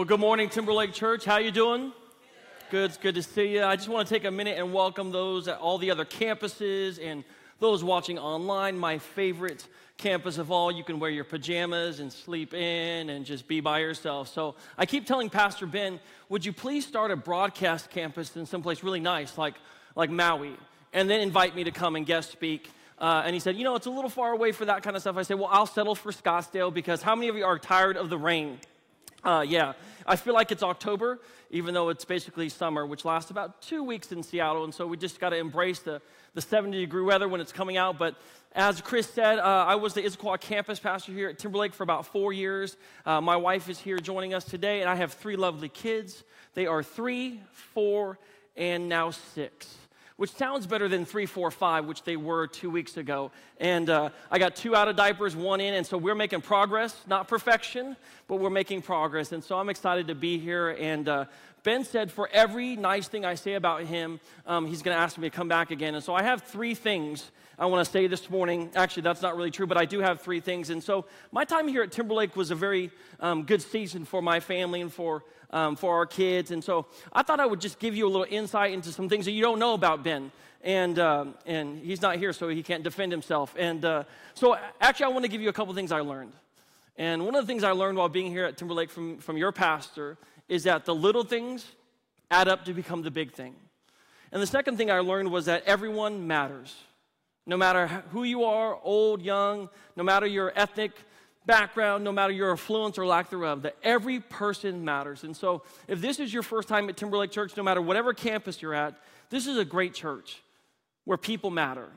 Well, good morning, Timberlake Church. How you doing? Good. It's good to see you. I just want to take a minute and welcome those at all the other campuses and those watching online. My favorite campus of all. You can wear your pajamas and sleep in and just be by yourself. So I keep telling Pastor Ben, would you please start a broadcast campus in someplace really nice, like like Maui, and then invite me to come and guest speak. Uh, and he said, you know, it's a little far away for that kind of stuff. I said, well, I'll settle for Scottsdale because how many of you are tired of the rain? Uh, yeah, I feel like it's October, even though it's basically summer, which lasts about two weeks in Seattle. And so we just got to embrace the, the 70 degree weather when it's coming out. But as Chris said, uh, I was the Issaquah campus pastor here at Timberlake for about four years. Uh, my wife is here joining us today, and I have three lovely kids. They are three, four, and now six which sounds better than three, four, five, which they were two weeks ago. And uh, I got two out of diapers, one in, and so we're making progress, not perfection, but we're making progress. And so I'm excited to be here. And uh, Ben said, for every nice thing I say about him, um, he's going to ask me to come back again. And so I have three things I want to say this morning. Actually, that's not really true, but I do have three things. And so my time here at Timberlake was a very um, good season for my family and for um, for our kids. And so I thought I would just give you a little insight into some things that you don't know about Ben. And, uh, and he's not here, so he can't defend himself. And uh, so actually, I want to give you a couple things I learned. And one of the things I learned while being here at Timberlake from, from your pastor is that the little things add up to become the big thing. And the second thing I learned was that everyone matters. No matter who you are, old, young, no matter your ethnic background, no matter your affluence or lack thereof, that every person matters. And so, if this is your first time at Timberlake Church, no matter whatever campus you're at, this is a great church where people matter.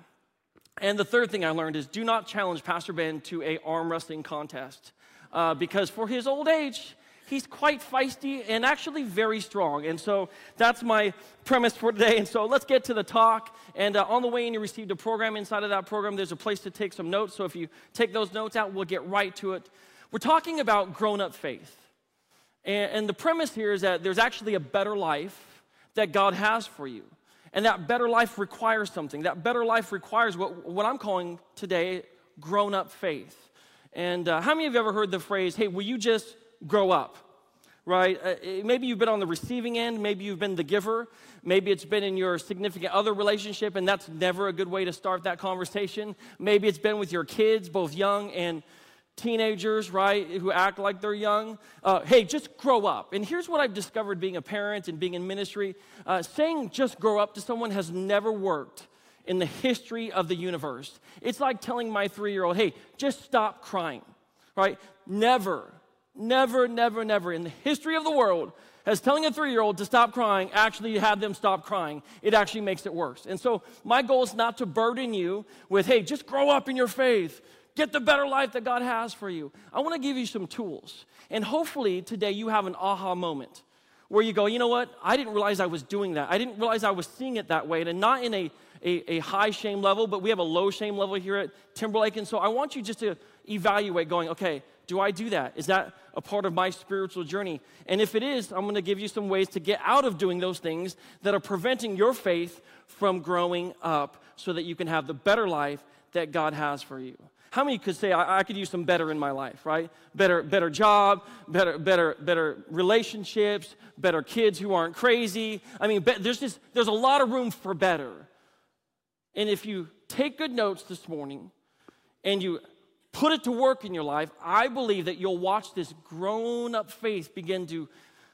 And the third thing I learned is do not challenge Pastor Ben to a arm wrestling contest uh, because for his old age, he's quite feisty and actually very strong. And so that's my premise for today. And so let's get to the talk. And uh, on the way in, you received a program. Inside of that program, there's a place to take some notes. So if you take those notes out, we'll get right to it. We're talking about grown up faith. And, and the premise here is that there's actually a better life that God has for you. And that better life requires something. That better life requires what, what I'm calling today grown up faith. And uh, how many of you have ever heard the phrase, hey, will you just grow up, right? Uh, maybe you've been on the receiving end, maybe you've been the giver, maybe it's been in your significant other relationship, and that's never a good way to start that conversation. Maybe it's been with your kids, both young and teenagers, right, who act like they're young. Uh, hey, just grow up. And here's what I've discovered being a parent and being in ministry uh, saying just grow up to someone has never worked in the history of the universe. It's like telling my three year old, hey, just stop crying, right? Never never, never, never in the history of the world has telling a three year old to stop crying actually have them stop crying. It actually makes it worse. And so, my goal is not to burden you with, hey, just grow up in your faith, get the better life that God has for you. I want to give you some tools. And hopefully, today you have an aha moment where you go, you know what? I didn't realize I was doing that. I didn't realize I was seeing it that way. And not in a, a, a high shame level, but we have a low shame level here at Timberlake. And so, I want you just to evaluate going, okay, do I do that? Is that a part of my spiritual journey? And if it is, I'm going to give you some ways to get out of doing those things that are preventing your faith from growing up so that you can have the better life that God has for you. How many could say I, I could use some better in my life, right? Better, better job, better, better, better relationships, better kids who aren't crazy. I mean, be, there's just there's a lot of room for better. And if you take good notes this morning and you put it to work in your life, I believe that you'll watch this grown up faith begin to,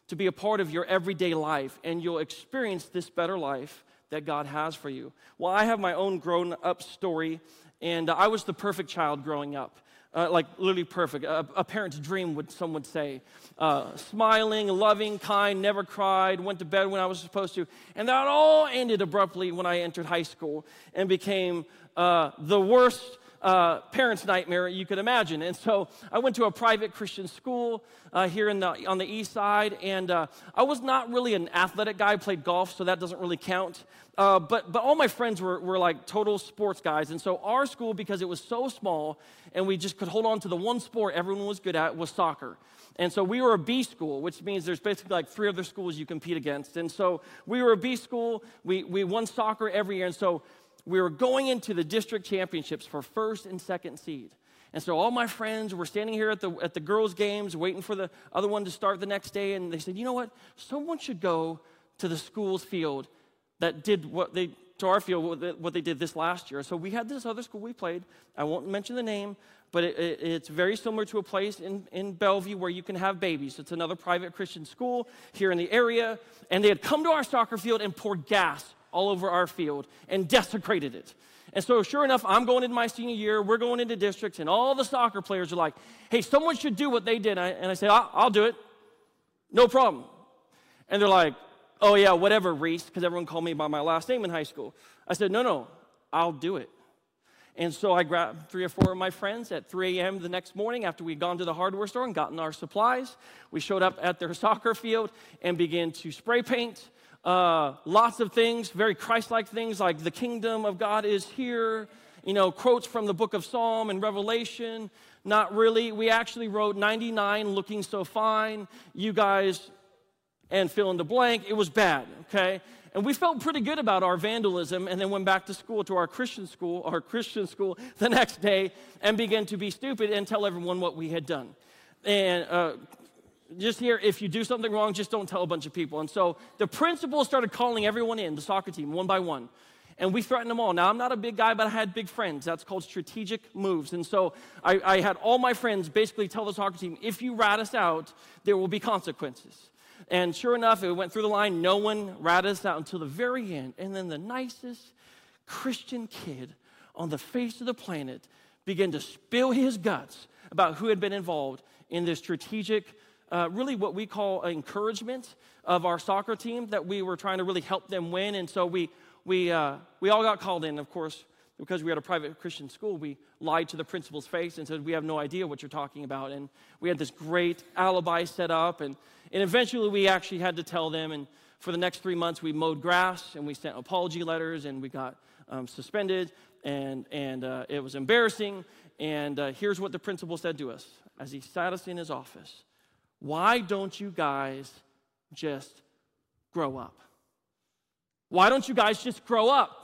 to be a part of your everyday life and you'll experience this better life that God has for you. Well, I have my own grown up story, and I was the perfect child growing up. Uh, like literally perfect, a, a, parent's dream, would some would say. Uh, smiling, loving, kind, never cried, went to bed when I was supposed to, and that all ended abruptly when I entered high school and became uh, the worst uh, parent's nightmare you could imagine. And so I went to a private Christian school uh, here the, on the east side, and uh, I was not really an athletic guy. I played golf, so that doesn't really count. Uh, but, but all my friends were, were like total sports guys. And so our school, because it was so small and we just could hold on to the one sport everyone was good at, was soccer. And so we were a B school, which means there's basically like three other schools you compete against. And so we were a B school. We, we won soccer every year. And so we were going into the district championships for first and second seed. And so all my friends were standing here at the, at the girls' games waiting for the other one to start the next day. And they said, you know what? Someone should go to the school's field that did what they, to our field, what they did this last year. So we had this other school we played. I won't mention the name, but it, it, it's very similar to a place in, in Bellevue where you can have babies. It's another private Christian school here in the area. And they had come to our soccer field and poured gas all over our field and desecrated it. And so, sure enough, I'm going into my senior year. We're going into districts, and all the soccer players are like, hey, someone should do what they did. And I, and I say, I'll, I'll do it. No problem. And they're like, oh, yeah, whatever, Rees, because everyone called me by my last name in high school. I said, no, no, I'll do it. And so I grabbed three or four of my friends at 3 a.m. the next morning after we'd gone to the hardware store and gotten our supplies. We showed up at their soccer field and began to spray paint uh, lots of things, very Christ like things like the kingdom of God is here, you know, quotes from the book of Psalm and Revelation. Not really. We actually wrote 99 looking so fine. You guys, and fill in the blank. It was bad, okay? And we felt pretty good about our vandalism and then went back to school, to our Christian school, our Christian school the next day and began to be stupid and tell everyone what we had done. And uh, just here, if you do something wrong, just don't tell a bunch of people. And so the principal started calling everyone in, the soccer team, one by one. And we threatened them all. Now, I'm not a big guy, but I had big friends. That's called strategic moves. And so I, I had all my friends basically tell the soccer team if you rat us out, there will be consequences. And sure enough, it went through the line. No one ratted us out until the very end. And then the nicest Christian kid on the face of the planet began to spill his guts about who had been involved in this strategic uh, really what we call encouragement of our soccer team that we were trying to really help them win. And so we, we, uh, we all got called in, of course, because we had a private Christian school. We lied to the principal's face and said, We have no idea what you're talking about. And we had this great alibi set up. And, and eventually we actually had to tell them. And for the next three months, we mowed grass and we sent apology letters and we got um, suspended. And, and uh, it was embarrassing. And uh, here's what the principal said to us as he sat us in his office why don't you guys just grow up? Why don't you guys just grow up?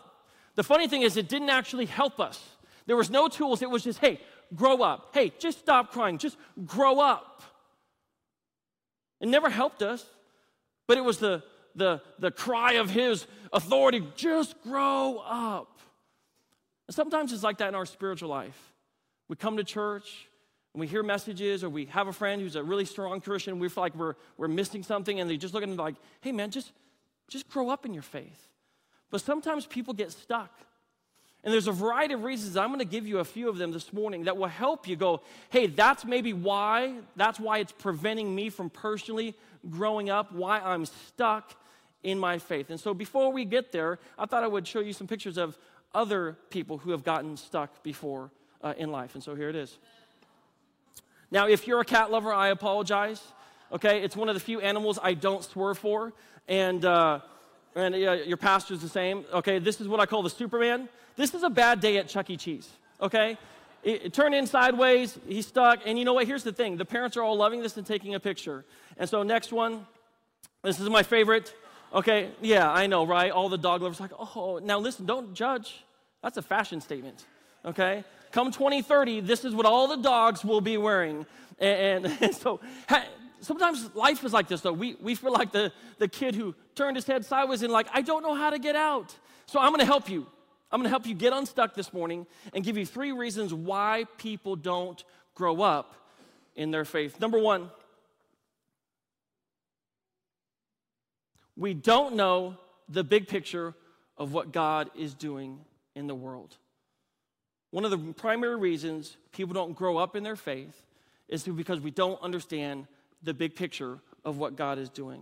The funny thing is, it didn't actually help us. There was no tools. It was just, hey, grow up. Hey, just stop crying. Just grow up. It never helped us, but it was the, the, the cry of his authority just grow up. And sometimes it's like that in our spiritual life. We come to church, and we hear messages or we have a friend who's a really strong Christian, we feel like we're, we're missing something, and they just look at them like, hey man, just, just grow up in your faith. But sometimes people get stuck. And there's a variety of reasons. I'm going to give you a few of them this morning that will help you go, hey, that's maybe why, that's why it's preventing me from personally growing up, why I'm stuck in my faith. And so before we get there, I thought I would show you some pictures of other people who have gotten stuck before uh, in life. And so here it is. Now, if you're a cat lover, I apologize. Okay, it's one of the few animals I don't swerve for, and uh, and uh, your pastor's the same. Okay, this is what I call the Superman. This is a bad day at Chuck E. Cheese. Okay, it, it turned in sideways. He's stuck, and you know what? Here's the thing: the parents are all loving this and taking a picture. And so next one, this is my favorite. Okay, yeah, I know, right? All the dog lovers like, oh, now listen, don't judge. That's a fashion statement. Okay, come 2030, this is what all the dogs will be wearing. And, and so sometimes life is like this, though. We, we feel like the, the kid who turned his head sideways and, like, I don't know how to get out. So I'm going to help you. I'm going to help you get unstuck this morning and give you three reasons why people don't grow up in their faith. Number one, we don't know the big picture of what God is doing in the world. One of the primary reasons people don't grow up in their faith is because we don't understand the big picture of what God is doing.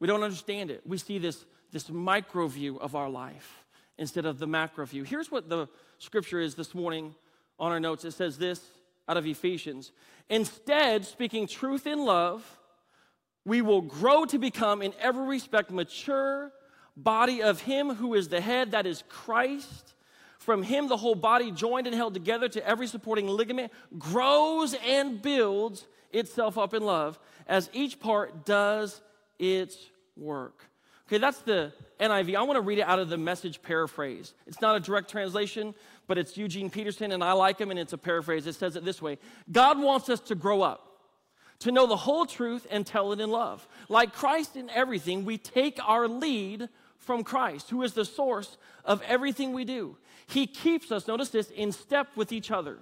We don't understand it. We see this, this micro view of our life. instead of the macro view. Here's what the scripture is this morning on our notes. It says this out of Ephesians. Instead, speaking truth in love, we will grow to become, in every respect, mature body of Him who is the head, that is Christ. From Him, the whole body, joined and held together to every supporting ligament, grows and builds itself up in love as each part does its work. Okay, that's the NIV. I want to read it out of the message paraphrase. It's not a direct translation, but it's Eugene Peterson, and I like him, and it's a paraphrase. It says it this way God wants us to grow up, to know the whole truth and tell it in love. Like Christ in everything, we take our lead from Christ, who is the source of everything we do. He keeps us, notice this, in step with each other.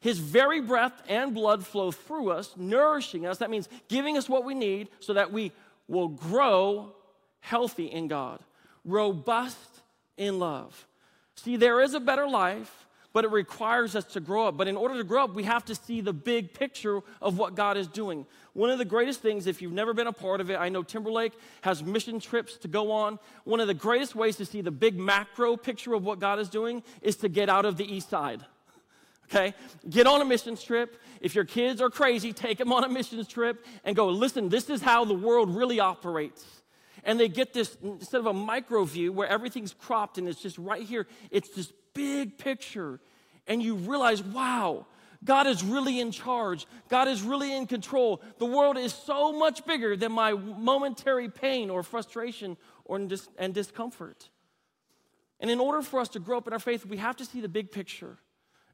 His very breath and blood flow through us, nourishing us. That means giving us what we need so that we will grow healthy in God, robust in love. See, there is a better life, but it requires us to grow up. But in order to grow up, we have to see the big picture of what God is doing. One of the greatest things, if you've never been a part of it, I know Timberlake has mission trips to go on. One of the greatest ways to see the big macro picture of what God is doing is to get out of the east side. Okay? Get on a missions trip. If your kids are crazy, take them on a missions trip and go, listen, this is how the world really operates and they get this instead of a micro view where everything's cropped and it's just right here, it's this big picture. And you realize, wow, God is really in charge. God is really in control. The world is so much bigger than my momentary pain or frustration or dis- and discomfort. And in order for us to grow up in our faith, we have to see the big picture.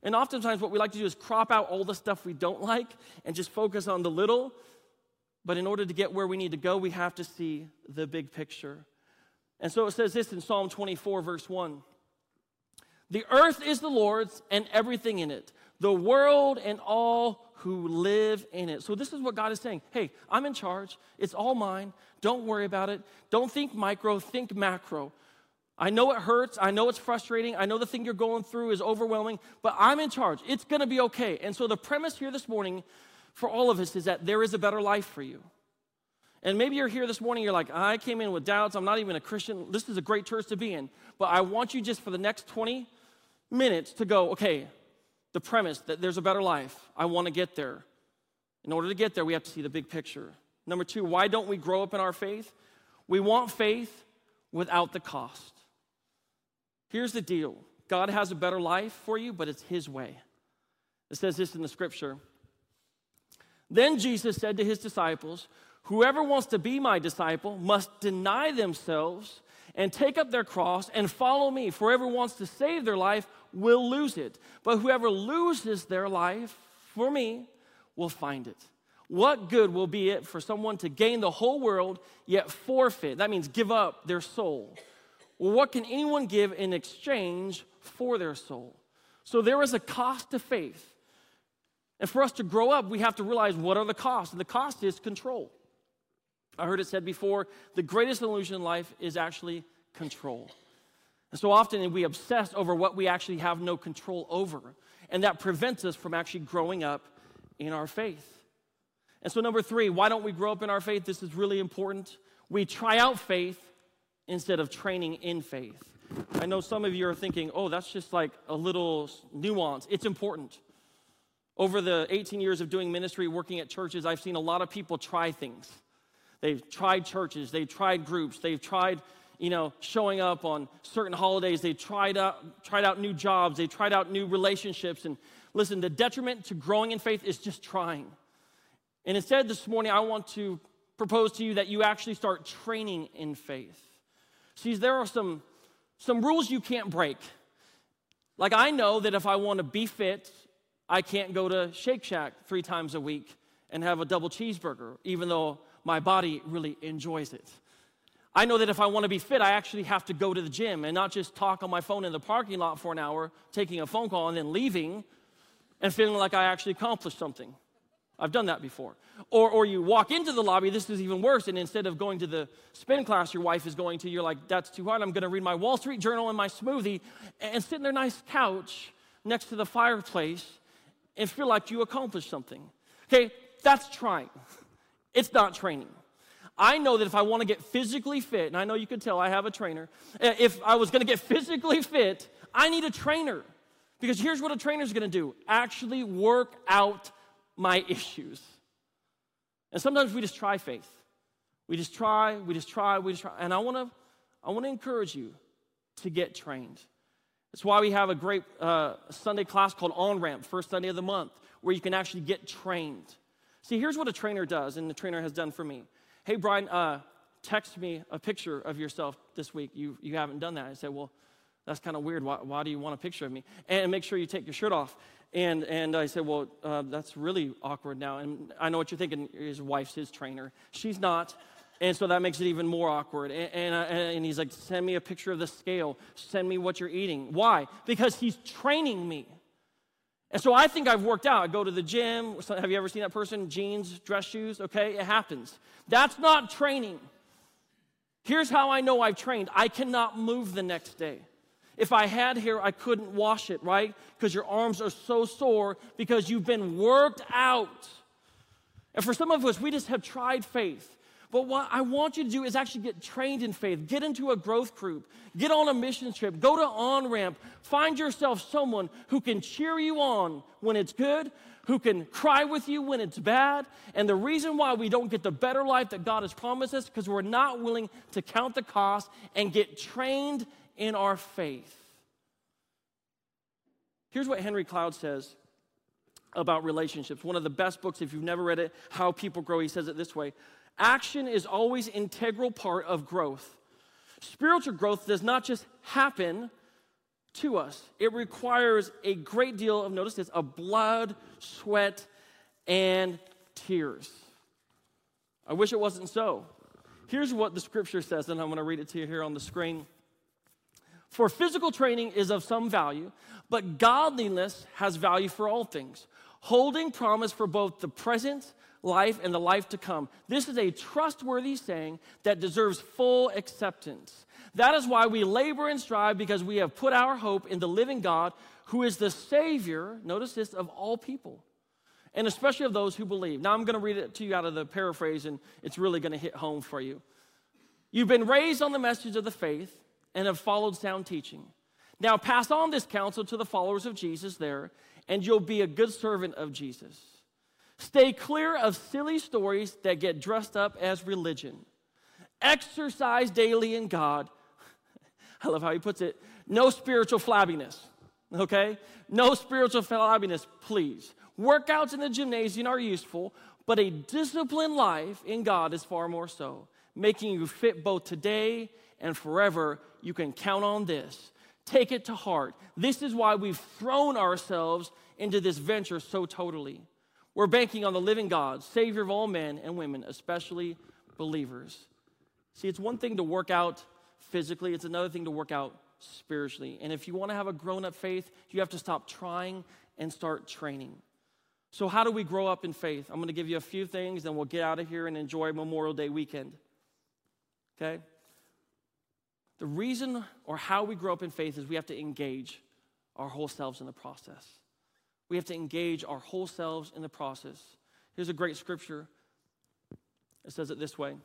And oftentimes, what we like to do is crop out all the stuff we don't like and just focus on the little but in order to get where we need to go, we have to see the big picture. And so it says this in Psalm 24, verse 1 The earth is the Lord's and everything in it, the world and all who live in it. So this is what God is saying Hey, I'm in charge. It's all mine. Don't worry about it. Don't think micro, think macro. I know it hurts. I know it's frustrating. I know the thing you're going through is overwhelming, but I'm in charge. It's going to be okay. And so the premise here this morning for all of us is that there is a better life for you. And maybe you're here this morning, you're like, I came in with doubts, I'm not even a Christian. This is a great church to be in. But I want you just for the next 20 minutes to go, okay, the premise that there's a better life. I want to get there. In order to get there, we have to see the big picture. Number two, why don't we grow up in our faith? We want faith without the cost. Here's the deal God has a better life for you, but it's His way. It says this in the scripture then Jesus said to his disciples, Whoever wants to be my disciple must deny themselves and take up their cross and follow me. For whoever wants to save their life will lose it. But whoever loses their life for me will find it. What good will be it for someone to gain the whole world yet forfeit? That means give up their soul. Well, what can anyone give in exchange for their soul? So there is a cost to faith. And for us to grow up, we have to realize what are the costs. And the cost is control. I heard it said before the greatest illusion in life is actually control. And so often we obsess over what we actually have no control over. And that prevents us from actually growing up in our faith. And so, number three, why don't we grow up in our faith? This is really important. We try out faith instead of training in faith. I know some of you are thinking, oh, that's just like a little nuance. It's important. Over the 18 years of doing ministry, working at churches, I've seen a lot of people try things. They've tried churches, they've tried groups, they've tried, you know, showing up on certain holidays, they've tried out, tried out new jobs, they've tried out new relationships. And listen, the detriment to growing in faith is just trying. And instead, this morning, I want to propose to you that you actually start training in faith. See, there are some, some rules you can't break. Like, I know that if I want to be fit I can't go to Shake Shack three times a week and have a double cheeseburger, even though my body really enjoys it. I know that if I want to be fit, I actually have to go to the gym and not just talk on my phone in the parking lot for an hour, taking a phone call, and then leaving and feeling like I actually accomplished something. I've done that before. Or, or you walk into the lobby, this is even worse, and instead of going to the spin class your wife is going to, you're like, that's too hard. I'm going to read my Wall Street Journal and my smoothie and sit in their nice couch next to the fireplace and feel like you accomplished something. Okay, that's trying. It's not training. I know that if I want to get physically fit, and I know you can tell I have a trainer, eh, if I was going to get physically fit, I need a trainer. Because here's what a trainer is going to do actually work out my issues. And sometimes we just try faith. We just try, we just try, we just try. And I want to I want to encourage you to get trained. That's why we have a great uh, Sunday class called On Ramp, first Sunday of the month, where you can actually get trained. See, here's what a trainer does, and the trainer has done for me. Hey, Bryan, uh, text me a picture of yourself this week. You, you haven't done that. I said, Well, that's kind of weird. Why, why, do you want a picture of me? And make sure you take your shirt off. And, and I said, Well, uh, that's really awkward now. And I know what you're thinking. His wife's his trainer. She's not. And so that makes it even more awkward. And, and, uh, and, he's like, Send me a picture of the scale. Send me what you're eating. Why? Because he's training me. And so I think I've worked out. I go to the gym. Have you ever seen that person? Jeans, dress shoes? Okay, it happens. That's not training. Here's how I know I've trained I cannot move the next day. If I had hair, I couldn't wash it, right? Because your arms are so sore because you've been worked out. And for some of us, we just have tried faith. But what I want you to do is actually get trained in faith, get into a growth group, get on a mission trip, go to on ramp, find yourself someone who can cheer you on when it's good, who can cry with you when it's bad. And the reason why we don't get the better life that God has promised us because we're not willing to count the cost and get trained in our faith. Here's what Henry Cloud says about relationships. One of the best books, if you've never read it, How People Grow, he says it this way Action is always integral part of growth. Spiritual growth does not just happen to us. It requires a great deal of, notice this, of blood, sweat, and tears. I wish it wasn't so. Here's what the scripture says, and I'm going to read it to you here on the screen. For physical training is of some value, but godliness has value for all things, holding promise for both the present life and the life to come. This is a trustworthy saying that deserves full acceptance. That is why we labor and strive because we have put our hope in the living God who is the Savior, notice this, of all people, and especially of those who believe. Now I'm going to read it to you out of the paraphrase, and it's really going to hit home for you. You've been raised on the message of the faith and have followed sound teaching. Now pass on this counsel to the followers of Jesus there, and you'll be a good servant of Jesus. Stay clear of silly stories that get dressed up as religion. Exercise daily in God. I love how he puts it. No spiritual flabbiness, okay? No spiritual flabbiness, please. Workouts in the gymnasium are useful, but a disciplined life in God is far more so, making you fit both today and forever. You can count on this. Take it to heart. This is why we've thrown ourselves into this venture so totally. We're banking on the living God, Savior of all men and women, especially believers. See, it's one thing to work out physically, it's another thing to work out spiritually. And if you want to have a grown up faith, you have to stop trying and start training. So, how do we grow up in faith? I'm going to give you a few things, then we'll get out of here and enjoy Memorial Day weekend. Okay? The reason or how we grow up in faith is we have to engage our whole selves in the process. We have to engage our whole selves in the process. Here's a great scripture. It says it this way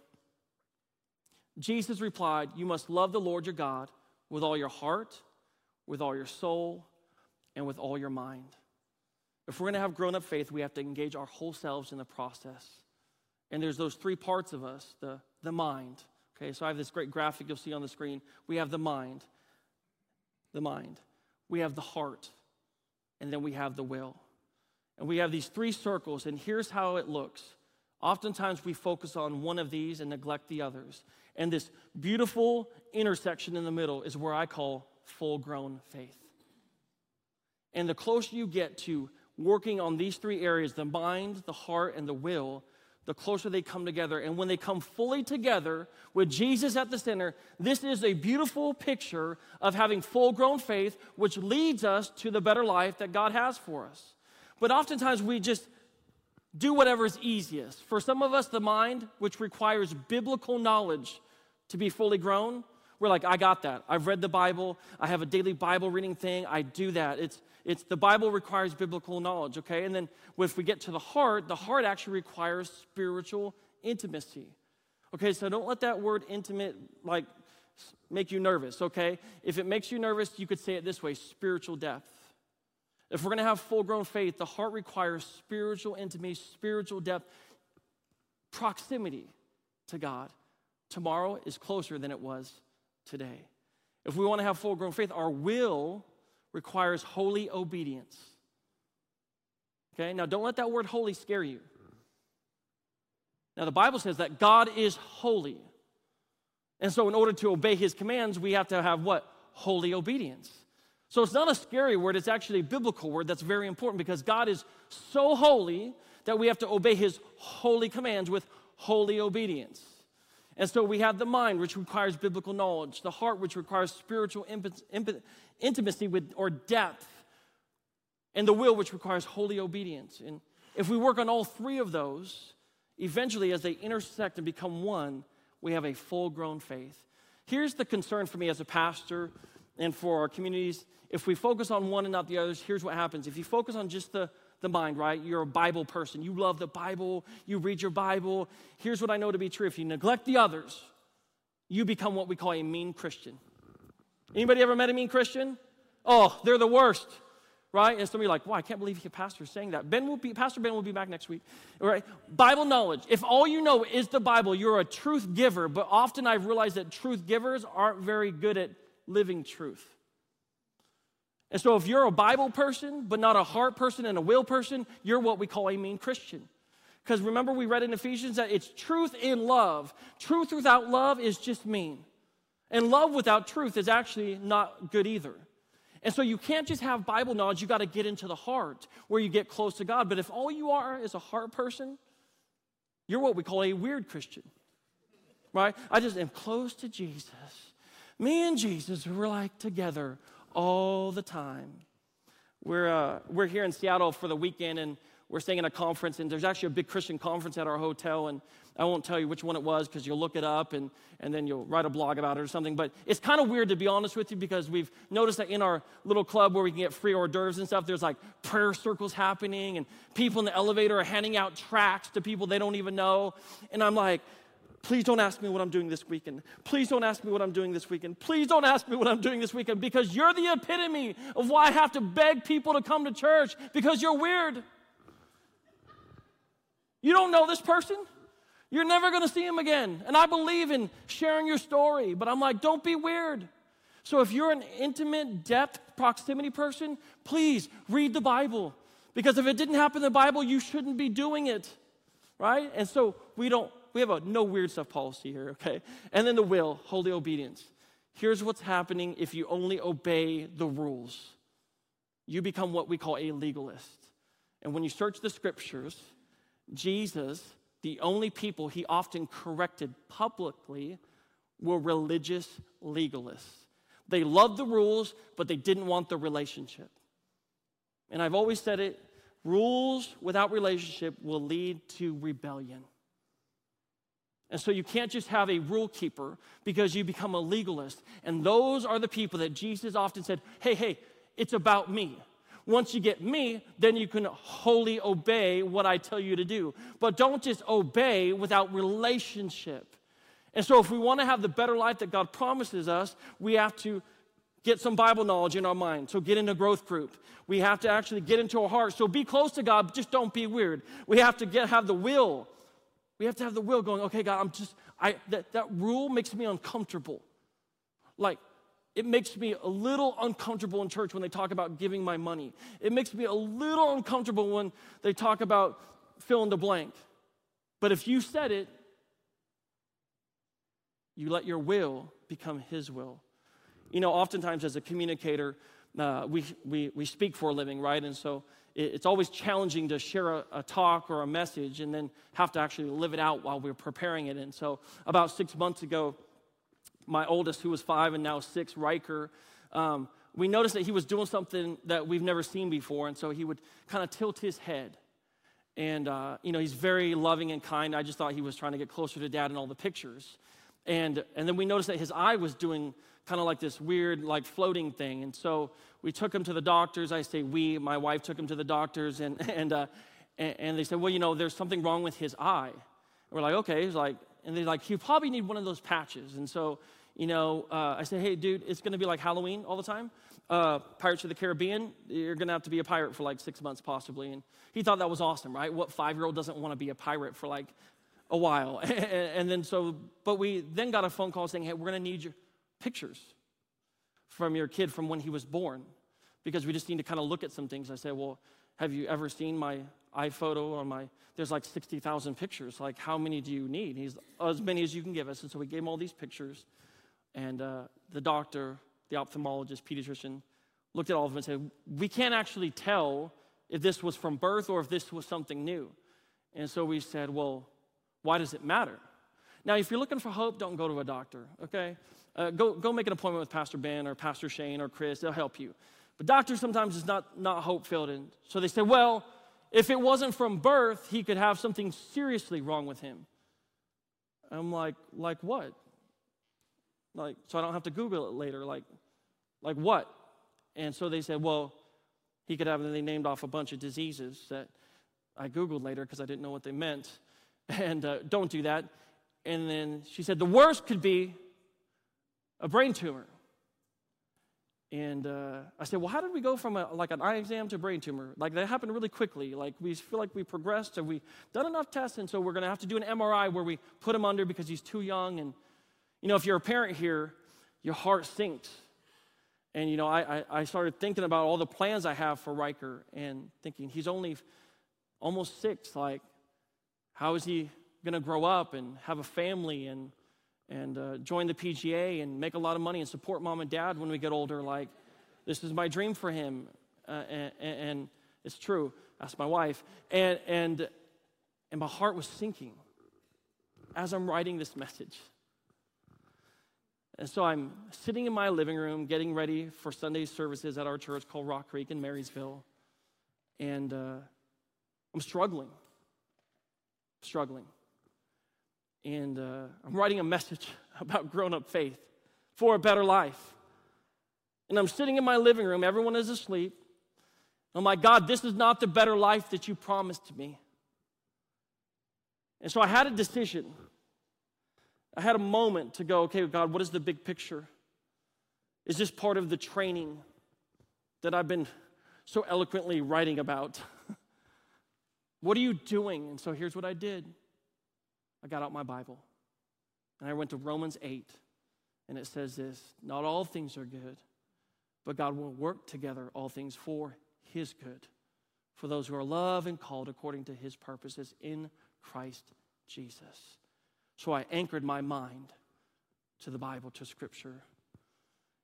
Jesus replied, You must love the Lord your God with all your heart, with all your soul, and with all your mind. If we're going to have grown up faith, we have to engage our whole selves in the process. And there's those three parts of us the, the mind. Okay, so I have this great graphic you'll see on the screen. We have the mind, the mind. We have the heart, and then we have the will. And we have these three circles, and here's how it looks. Oftentimes we focus on one of these and neglect the others. And this beautiful intersection in the middle is where I call full grown faith. And the closer you get to working on these three areas the mind, the heart, and the will the closer they come together. And when they come fully together with Jesus at the center, this is a beautiful picture of having full grown faith, which leads us to the better life that God has for us. But oftentimes we just do whatever is easiest. For some of us, the mind, which requires biblical knowledge to be fully grown, we're like, I got that. I've read the Bible. I have a daily Bible reading thing. I do that. It's, it's the Bible requires biblical knowledge, okay? And then if we get to the heart, the heart actually requires spiritual intimacy. Okay, so don't let that word intimate like make you nervous, okay? If it makes you nervous, you could say it this way spiritual depth. If we're gonna have full grown faith, the heart requires spiritual intimacy, spiritual depth, proximity to God. Tomorrow is closer than it was today. If we wanna have full grown faith, our will requires holy obedience. Okay, now don't let that word holy scare you. Now, the Bible says that God is holy. And so, in order to obey his commands, we have to have what? Holy obedience. So, it's not a scary word, it's actually a biblical word that's very important because God is so holy that we have to obey his holy commands with holy obedience. And so, we have the mind, which requires biblical knowledge, the heart, which requires spiritual intimacy with, or depth, and the will, which requires holy obedience. And if we work on all three of those, eventually, as they intersect and become one, we have a full grown faith. Here's the concern for me as a pastor and for our communities. If we focus on one and not the others, here's what happens. If you focus on just the, the mind, right? You're a Bible person. You love the Bible. You read your Bible. Here's what I know to be true. If you neglect the others, you become what we call a mean Christian. Anybody ever met a mean Christian? Oh, they're the worst right? And some of you are like, wow, I can't believe your pastor is saying that. Ben will be, Pastor Ben will be back next week, all right? Bible knowledge. If all you know is the Bible, you're a truth giver, but often I've realized that truth givers aren't very good at living truth. And so if you're a Bible person, but not a heart person and a will person, you're what we call a mean Christian. Because remember, we read in Ephesians that it's truth in love. Truth without love is just mean. And love without truth is actually not good either. And so you can't just have Bible knowledge, you got to get into the heart where you get close to God. But if all you are is a heart person, you're what we call a weird Christian, right? I just am close to Jesus. Me and Jesus, we're like together all the time. We're, uh, we're here in Seattle for the weekend, and we're staying in a conference, and there's actually a big Christian conference at our hotel, and I won't tell you which one it was because you'll look it up and, and then you'll write a blog about it or something. But it's kind of weird to be honest with you because we've noticed that in our little club where we can get free hors d'oeuvres and stuff, there's like prayer circles happening, and people in the elevator are handing out tracts to people they don't even know. And I'm like, Please don't ask me what I'm doing this weekend. Please don't ask me what I'm doing this weekend. Please don't ask me what I'm doing this weekend because you're the epitome of why I have to beg people to come to church because you're weird. You don't know this person? You're never going to see him again. And I believe in sharing your story, but I'm like, don't be weird. So if you're an intimate, depth, proximity person, please read the Bible. Because if it didn't happen in the Bible, you shouldn't be doing it. Right? And so we don't, we have a no weird stuff policy here, okay? And then the will, holy obedience. Here's what's happening if you only obey the rules you become what we call a legalist. And when you search the scriptures, Jesus the only people he often corrected publicly were religious legalists. They loved the rules, but they didn't want the relationship. And I've always said it rules without relationship will lead to rebellion. And so you can't just have a rule keeper because you become a legalist. And those are the people that Jesus often said, hey, hey, it's about me. Once you get me, then you can wholly obey what I tell you to do. But don't just obey without relationship. And so, if we want to have the better life that God promises us, we have to get some Bible knowledge in our mind. So, get in a growth group. We have to actually get into our heart. So, be close to God, but just don't be weird. We have to get have the will. We have to have the will going, okay, God, I'm just, I, that, that rule makes me uncomfortable. Like, it makes me a little uncomfortable in church when they talk about giving my money. It makes me a little uncomfortable when they talk about fill in the blank. But if you said it, you let your will become His will. You know, oftentimes as a communicator, uh, we, we, we speak for a living, right? And so it's always challenging to share a, a, talk or a message and then have to actually live it out while we're preparing it. And so about six months ago, my oldest, who was five and now six, Riker, um, we noticed that he was doing something that we've never seen before. And so he would kind of tilt his head. And, uh, you know, he's very loving and kind. I just thought he was trying to get closer to dad in all the pictures. And, and then we noticed that his eye was doing kind of like this weird, like floating thing. And so we took him to the doctors. I say we, my wife took him to the doctors. And, and, uh, and, and they said, well, you know, there's something wrong with his eye. And we're like, okay. He's like, And they're like, you probably need one of those patches. And so, you know, uh, I said, hey, dude, it's going to be like Halloween all the time. Uh, Pirates of the Caribbean, you're going to have to be a pirate for like six months possibly. And he thought that was awesome, right? What five year old doesn't want to be a pirate for like a while? and then so, but we then got a phone call saying, hey, we're going to need your pictures from your kid from when he was born because we just need to kind of look at some things. I said, well, have you ever seen my iPhoto on my, there's like 60,000 pictures. Like, how many do you need? He's, as many as you can give us. And so we gave him all these pictures. And uh, the doctor, the ophthalmologist, pediatrician, looked at all of them and said, we can't actually tell if this was from birth or if this was something new. And so we said, well, why does it matter? Now, if you're looking for hope, don't go to a doctor, okay? Uh, go, go make an appointment with Pastor Ben or Pastor Shane or Chris. They'll help you. But doctors sometimes is not, not hope filled. And so they say, well, if it wasn't from birth, he could have something seriously wrong with him. I'm like, like what? Like, so I don't have to Google it later. Like, like what? And so they said, well, he could have, and they named off a bunch of diseases that I Googled later because I didn't know what they meant. And uh, don't do that. And then she said, the worst could be a brain tumor. And uh, I said, well, how did we go from a, like an eye exam to brain tumor? Like that happened really quickly. Like we feel like we progressed. Have we done enough tests? And so we're going to have to do an MRI where we put him under because he's too young. And you know, if you're a parent here, your heart sinks. And you know, I, I, I started thinking about all the plans I have for Riker and thinking he's only almost six. Like, how is he going to grow up and have a family and and uh, join the PGA and make a lot of money and support mom and dad when we get older. Like, this is my dream for him. Uh, and, and, it's true. Ask my wife. And, and, and my heart was sinking as I'm writing this message. And so I'm sitting in my living room getting ready for Sunday services at our church called Rock Creek in Marysville. And uh, I'm struggling. Struggling and uh, I'm writing a message about grown up faith for a better life. And I'm sitting in my living room, everyone is asleep. Oh my God, this is not the better life that you promised me. And so I had a decision. I had a moment to go, okay, God, what is the big picture? Is this part of the training that I've been so eloquently writing about? what are you doing? And so here's what I did. I got out my Bible and I went to Romans 8, and it says this Not all things are good, but God will work together all things for his good, for those who are loved and called according to his purposes in Christ Jesus. So I anchored my mind to the Bible, to Scripture.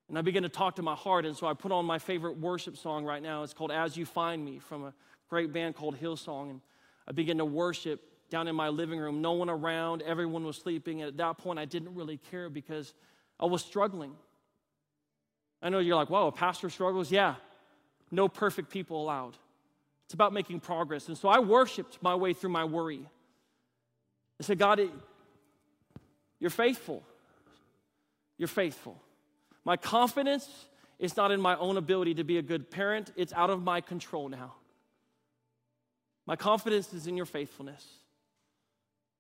And I began to talk to my heart, and so I put on my favorite worship song right now. It's called As You Find Me from a great band called Hillsong. And I began to worship down in my living room, no one around, everyone was sleeping. And at that point, I didn't really care because I was struggling. I know you're like, whoa, a pastor struggles? Yeah, no perfect people allowed. It's about making progress. And so I worshiped my way through my worry. I said, God, you're faithful. You're faithful. My confidence is not in my own ability to be a good parent, it's out of my control now. My confidence is in your faithfulness.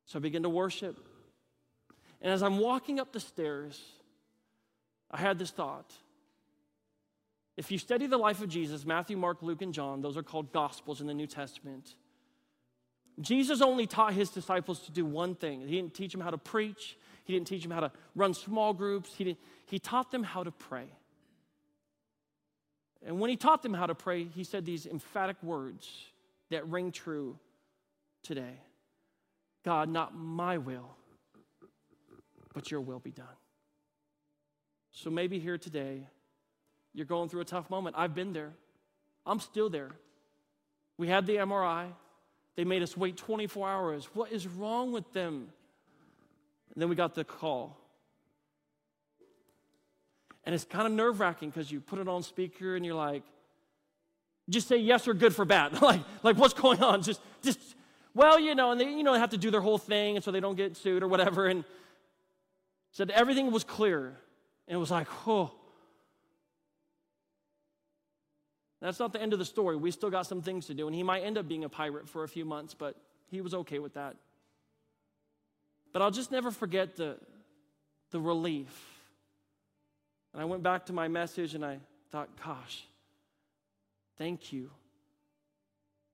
So I begin to worship. And as I'm walking up the stairs, I had this thought. If you study the life of Jesus, Matthew, Mark, Luke, and John, those are called Gospels in the New Testament. Jesus only taught his disciples to do one thing. He didn't teach them how to preach, he didn't teach them how to run small groups, he, didn't, he taught them how to pray. And when he taught them how to pray, he said these emphatic words that ring true today. God, not my will, but your will be done. So maybe here today, you're going through a tough moment. I've been there, I'm still there. We had the MRI, they made us wait 24 hours. What is wrong with them? And then we got the call. And it's kind of nerve wracking because you put it on speaker and you're like, just say yes or good for bad. like, like what's going on? Just, just well, you know, and they, you know, they have to do their whole thing, and so they don't get sued or whatever. And said everything was clear. And it was like, oh. That's not the end of the story. We still got some things to do. And he might end up being a pirate for a few months, but he was okay with that. But I'll just never forget the, the relief. And I went back to my message and I thought, gosh, thank you.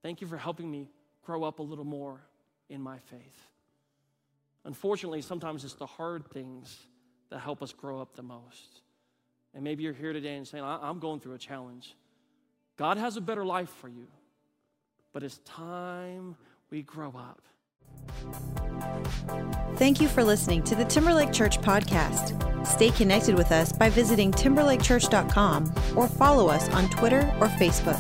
Thank you for helping me grow up a little more in my faith. Unfortunately, sometimes it's the hard things that help us grow up the most. And maybe you're here today and saying, I'm going through a challenge. God has a better life for you, but it's time we grow up. Thank you for listening to the Timberlake Church podcast. Stay connected with us by visiting timberlakechurch.com or follow us on Twitter or Facebook.